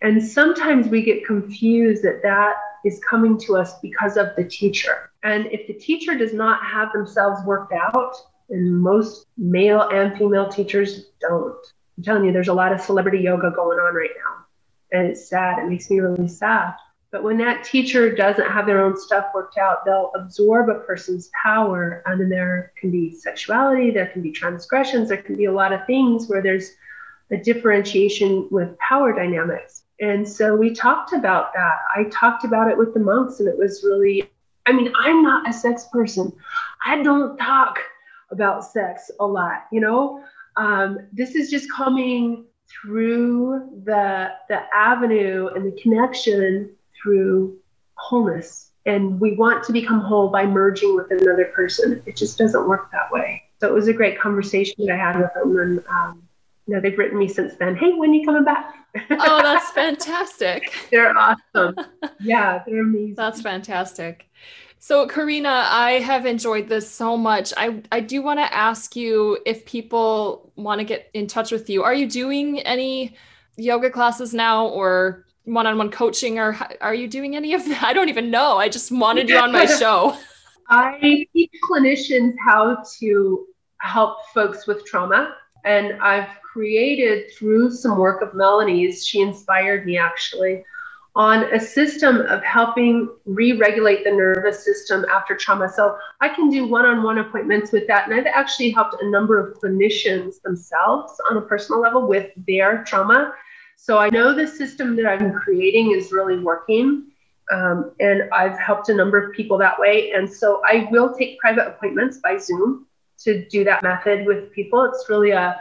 And sometimes we get confused that that is coming to us because of the teacher. And if the teacher does not have themselves worked out, and most male and female teachers don't, I'm telling you, there's a lot of celebrity yoga going on right now. And it's sad. It makes me really sad. But when that teacher doesn't have their own stuff worked out, they'll absorb a person's power. And then there can be sexuality, there can be transgressions, there can be a lot of things where there's a differentiation with power dynamics. And so we talked about that. I talked about it with the monks, and it was really, I mean, I'm not a sex person. I don't talk about sex a lot, you know? Um, this is just coming through the the avenue and the connection through wholeness and we want to become whole by merging with another person. It just doesn't work that way. So it was a great conversation that I had with them, and um, you know they've written me since then. Hey, when are you coming back? oh, that's fantastic. they're awesome. Yeah, they're amazing. That's fantastic. So, Corena, I have enjoyed this so much. I, I do want to ask you if people want to get in touch with you. Are you doing any yoga classes now or one on one coaching, or are you doing any of that? I don't even know. I just wanted you on my show. I teach clinicians how to help folks with trauma. And I've created through some work of Melanie's, she inspired me actually, on a system of helping re regulate the nervous system after trauma. So I can do one on one appointments with that. And I've actually helped a number of clinicians themselves on a personal level with their trauma. So I know the system that I'm creating is really working. Um, and I've helped a number of people that way. And so I will take private appointments by Zoom to do that method with people. It's really a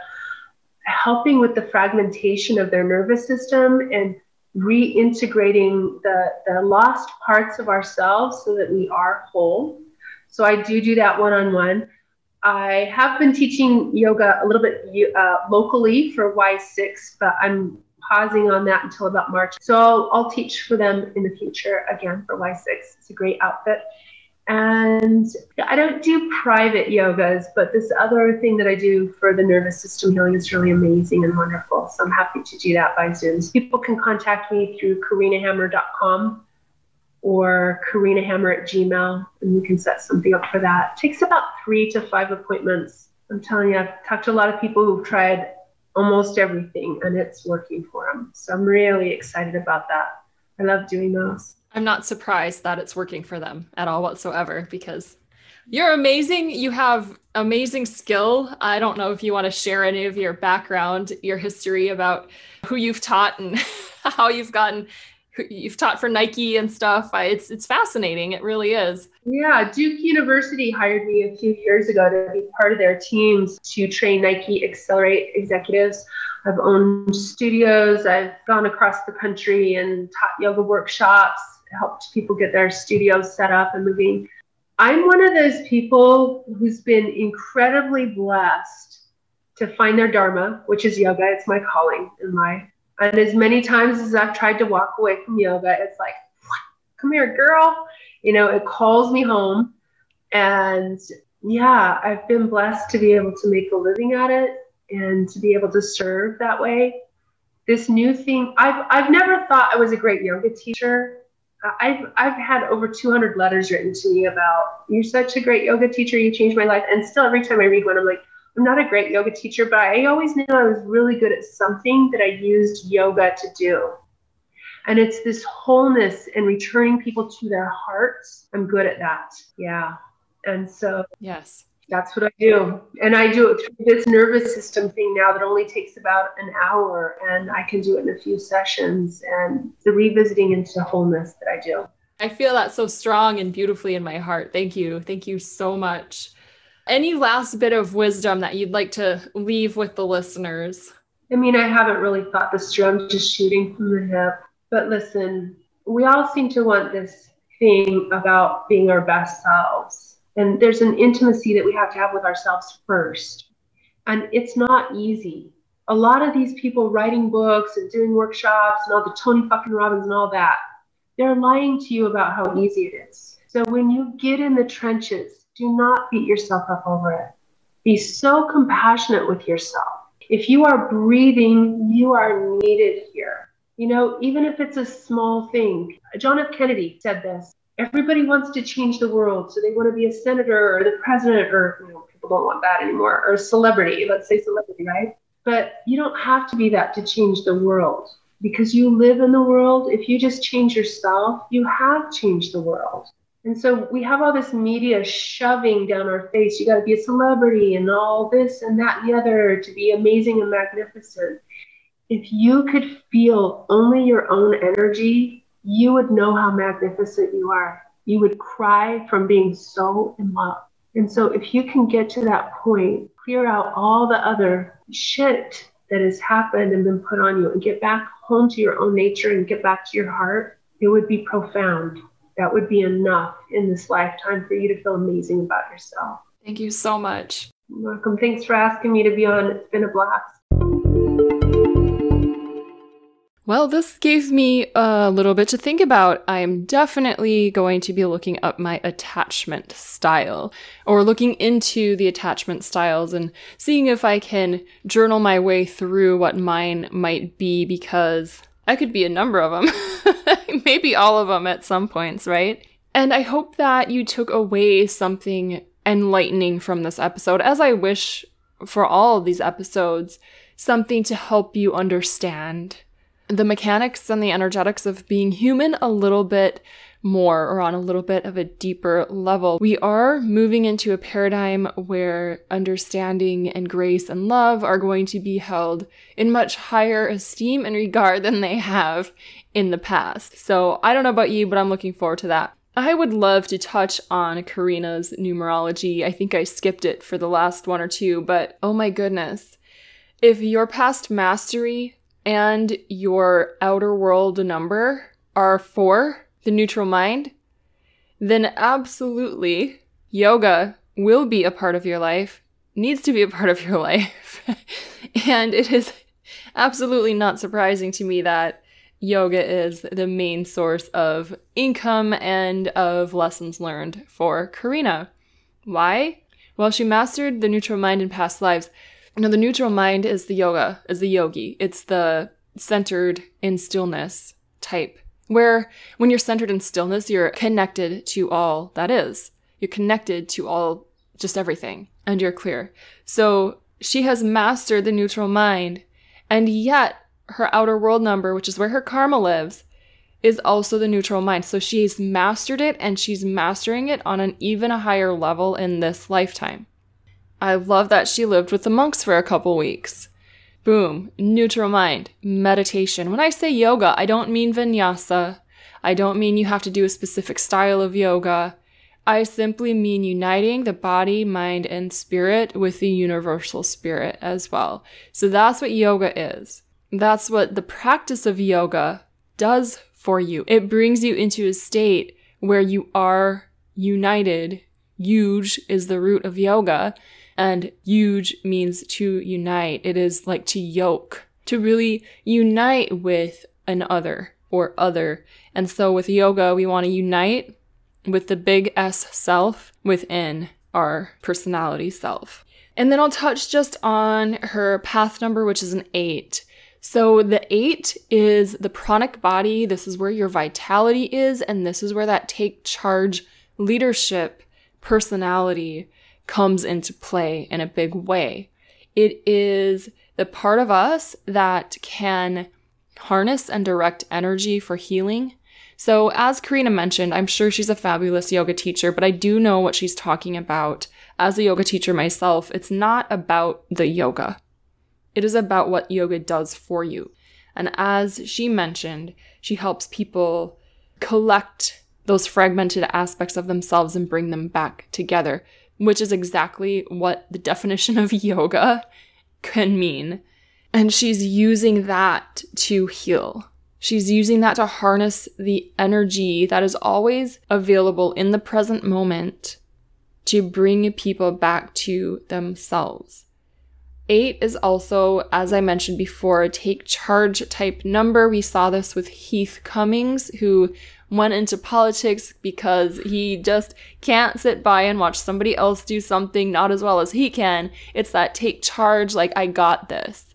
helping with the fragmentation of their nervous system and reintegrating the, the lost parts of ourselves so that we are whole. So I do do that one on one. I have been teaching yoga a little bit uh, locally for Y6, but I'm pausing on that until about March. So I'll, I'll teach for them in the future again for Y6. It's a great outfit. And I don't do private yogas, but this other thing that I do for the nervous system healing is really amazing and wonderful. So I'm happy to do that by Zoom. People can contact me through corenahammer.com or corenahammer at gmail, and we can set something up for that. It takes about three to five appointments. I'm telling you, I've talked to a lot of people who've tried almost everything and it's working for them. So I'm really excited about that. I love doing those. I'm not surprised that it's working for them at all whatsoever because you're amazing. You have amazing skill. I don't know if you want to share any of your background, your history about who you've taught and how you've gotten you've taught for Nike and stuff. It's it's fascinating. It really is. Yeah, Duke University hired me a few years ago to be part of their teams to train Nike Accelerate executives. I've owned studios. I've gone across the country and taught yoga workshops helped people get their studios set up and moving. I'm one of those people who's been incredibly blessed to find their dharma, which is yoga. It's my calling in life. And as many times as I've tried to walk away from yoga, it's like, come here, girl. You know, it calls me home. And yeah, I've been blessed to be able to make a living at it and to be able to serve that way. This new thing, I've, I've never thought I was a great yoga teacher. I've I've had over 200 letters written to me about you're such a great yoga teacher. You changed my life. And still, every time I read one, I'm like, I'm not a great yoga teacher, but I always knew I was really good at something that I used yoga to do. And it's this wholeness and returning people to their hearts. I'm good at that. Yeah. And so yes, that's what I do. And I do it through this nervous system thing now that only takes about an hour and I can do it in a few sessions and the revisiting into wholeness that I do. I feel that so strong and beautifully in my heart. Thank you. Thank you so much. Any last bit of wisdom that you'd like to leave with the listeners? I mean, I haven't really thought this through. I'm just shooting from the hip. But listen, we all seem to want this thing about being our best selves and there's an intimacy that we have to have with ourselves first. And it's not easy. A lot of these people writing books and doing workshops and all the Tony fucking Robbins and all that, they're lying to you about how easy it is. So when you get in the trenches, do not beat yourself up over it. Be so compassionate with yourself. If you are breathing, you are needed here. You know, even if it's a small thing. John F. Kennedy said this everybody wants to change the world. So they want to be a senator or the president, or you know, people don't want that anymore, or a celebrity. Let's say celebrity, right? But you don't have to be that to change the world because you live in the world. If you just change yourself, you have changed the world. And so we have all this media shoving down our face. You got to be a celebrity and all this and that and the other to be amazing and magnificent. If you could feel only your own energy you would know how magnificent you are. You would cry from being so in love. And so, if you can get to that point, clear out all the other shit that has happened and been put on you and get back home to your own nature and get back to your heart, it would be profound. that would be enough in this lifetime for you to feel amazing about yourself. Thank you so much. You're welcome. Thanks for asking me to be on. It's been a blast. Well, this gave me a little bit to think about. I'm definitely going to be looking up my attachment style or looking into the attachment styles and seeing if I can journal my way through what mine might be because I could be a number of them. Maybe all of them at some points, right? And I hope that you took away something enlightening from this episode, as I wish for all of these episodes, something to help you understand the mechanics and the energetics of being human a little bit more or on a little bit of a deeper level. We are moving into a paradigm where understanding and grace and love are going to be held in much higher esteem and regard than they have in the past. So I don't know about you, but I'm looking forward to that. I would love to touch on Corena's numerology. I think I skipped it for the last one or two, but oh my goodness. If your past mastery and your outer world number are four, the neutral mind, then absolutely yoga will be a part of your life, needs to be a part of your life. and it is absolutely not surprising to me that yoga is the main source of income and of lessons learned for Corena. Why? Well, she mastered the neutral mind in past lives. No, the neutral mind is the yoga, is the yogi. It's the centered in stillness type, where when you're centered in stillness, you're connected to all that is. You're connected to all, just everything, and you're clear. So she has mastered the neutral mind, and yet her outer world number, which is where her karma lives, is also the neutral mind. So she's mastered it and she's mastering it on an even higher level in this lifetime. I love that she lived with the monks for a couple weeks. Boom, neutral mind, meditation. When I say yoga, I don't mean vinyasa. I don't mean you have to do a specific style of yoga. I simply mean uniting the body, mind, and spirit with the universal spirit as well. So that's what yoga is. That's what the practice of yoga does for you. It brings you into a state where you are united. Yuj is the root of yoga. And yuj means to unite. It is like to yoke, to really unite with an other or other. And so with yoga, we want to unite with the big S self within our personality self. And then I'll touch just on her path number, which is an eight. So the eight is the pranic body. This is where your vitality is. And this is where that take charge leadership personality comes into play in a big way. It is the part of us that can harness and direct energy for healing. So, as Corena mentioned, I'm sure she's a fabulous yoga teacher, but I do know what she's talking about. As a yoga teacher myself, it's not about the yoga. It is about what yoga does for you. And as she mentioned, she helps people collect those fragmented aspects of themselves and bring them back together which is exactly what the definition of yoga can mean. And she's using that to heal. She's using that to harness the energy that is always available in the present moment to bring people back to themselves. Eight is also, as I mentioned before, a take charge type number. We saw this with Heath Cummings, who went into politics because he just can't sit by and watch somebody else do something not as well as he can. It's that take charge, like, I got this.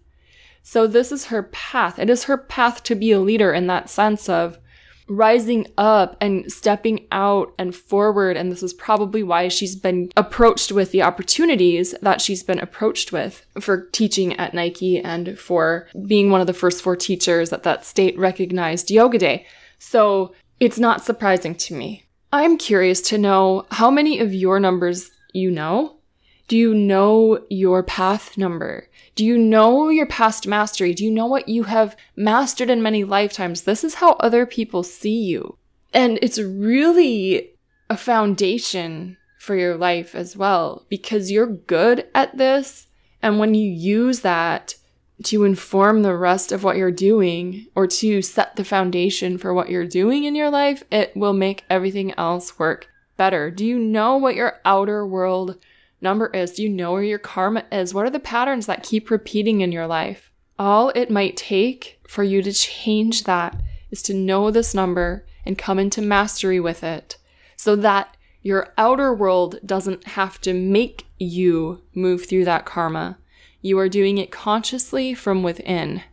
So, this is her path. It is her path to be a leader in that sense of rising up and stepping out and forward. And this is probably why she's been approached with the opportunities that she's been approached with for teaching at Nike and for being one of the first four teachers at that state recognized yoga day. So it's not surprising to me. I'm curious to know how many of your numbers you know. Do you know your path number? Do you know your past mastery? Do you know what you have mastered in many lifetimes? This is how other people see you. And it's really a foundation for your life as well because you're good at this. And when you use that to inform the rest of what you're doing or to set the foundation for what you're doing in your life, it will make everything else work better. Do you know what your outer world number is? Do you know where your karma is? What are the patterns that keep repeating in your life? All it might take for you to change that is to know this number and come into mastery with it so that your outer world doesn't have to make you move through that karma. You are doing it consciously from within.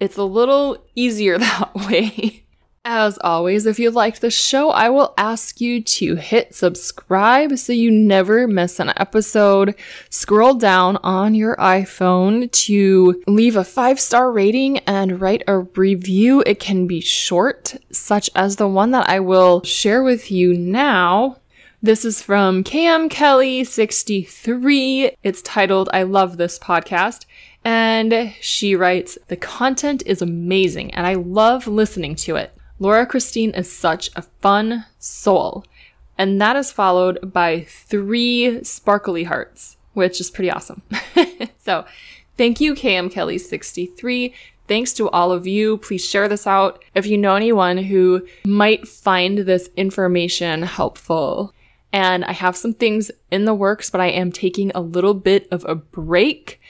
It's a little easier that way. As always, if you liked the show, I will ask you to hit subscribe so you never miss an episode. Scroll down on your iPhone to leave a five star rating and write a review. It can be short, such as the one that I will share with you now. This is from Cam Kelly 63. It's titled I Love This Podcast. And she writes, The content is amazing and I love listening to it. Laura Christine is such a fun soul. And that is followed by three sparkly hearts, which is pretty awesome. so thank you, KM Kelly 63. Thanks to all of you. Please share this out if you know anyone who might find this information helpful. And I have some things in the works, but I am taking a little bit of a break.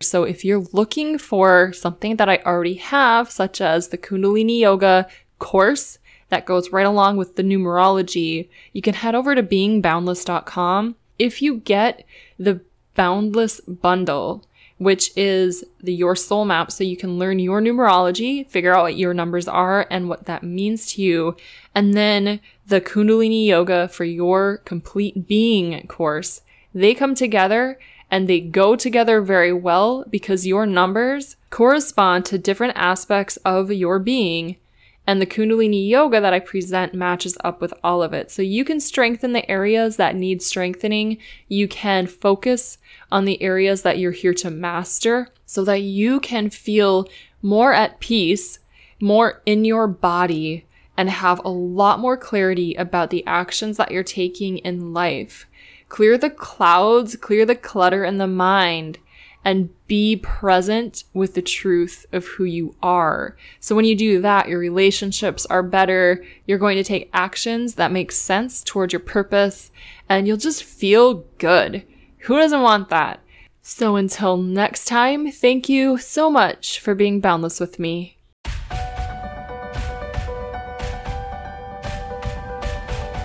So if you're looking for something that I already have, such as the Kundalini Yoga course that goes right along with the numerology, you can head over to beingboundless.com. If you get the Boundless bundle, which is the your soul map so you can learn your numerology, figure out what your numbers are and what that means to you, and then the Kundalini Yoga for your complete being course. They come together and they go together very well because your numbers correspond to different aspects of your being. And the Kundalini Yoga that I present matches up with all of it. So you can strengthen the areas that need strengthening. You can focus on the areas that you're here to master so that you can feel more at peace, more in your body, and have a lot more clarity about the actions that you're taking in life. Clear the clouds, clear the clutter in the mind, and be present with the truth of who you are. So when you do that, your relationships are better. You're going to take actions that make sense towards your purpose and you'll just feel good. Who doesn't want that? So until next time, thank you so much for being boundless with me.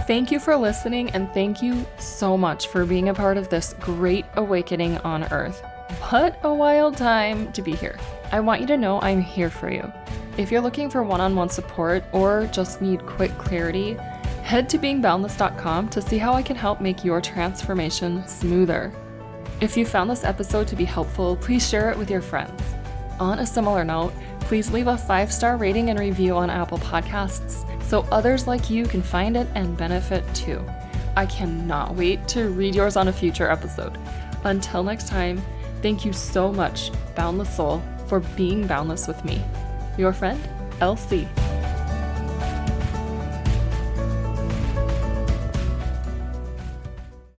Thank you for listening, and thank you so much for being a part of this great awakening on Earth. What a wild time to be here. I want you to know I'm here for you. If you're looking for one on one support or just need quick clarity, head to beingboundless.com to see how I can help make your transformation smoother. If you found this episode to be helpful, please share it with your friends. On a similar note, please leave a five star rating and review on Apple Podcasts so others like you can find it and benefit too. I cannot wait to read yours on a future episode. Until next time, thank you so much, Boundless Soul, for being boundless with me. Your friend, LC.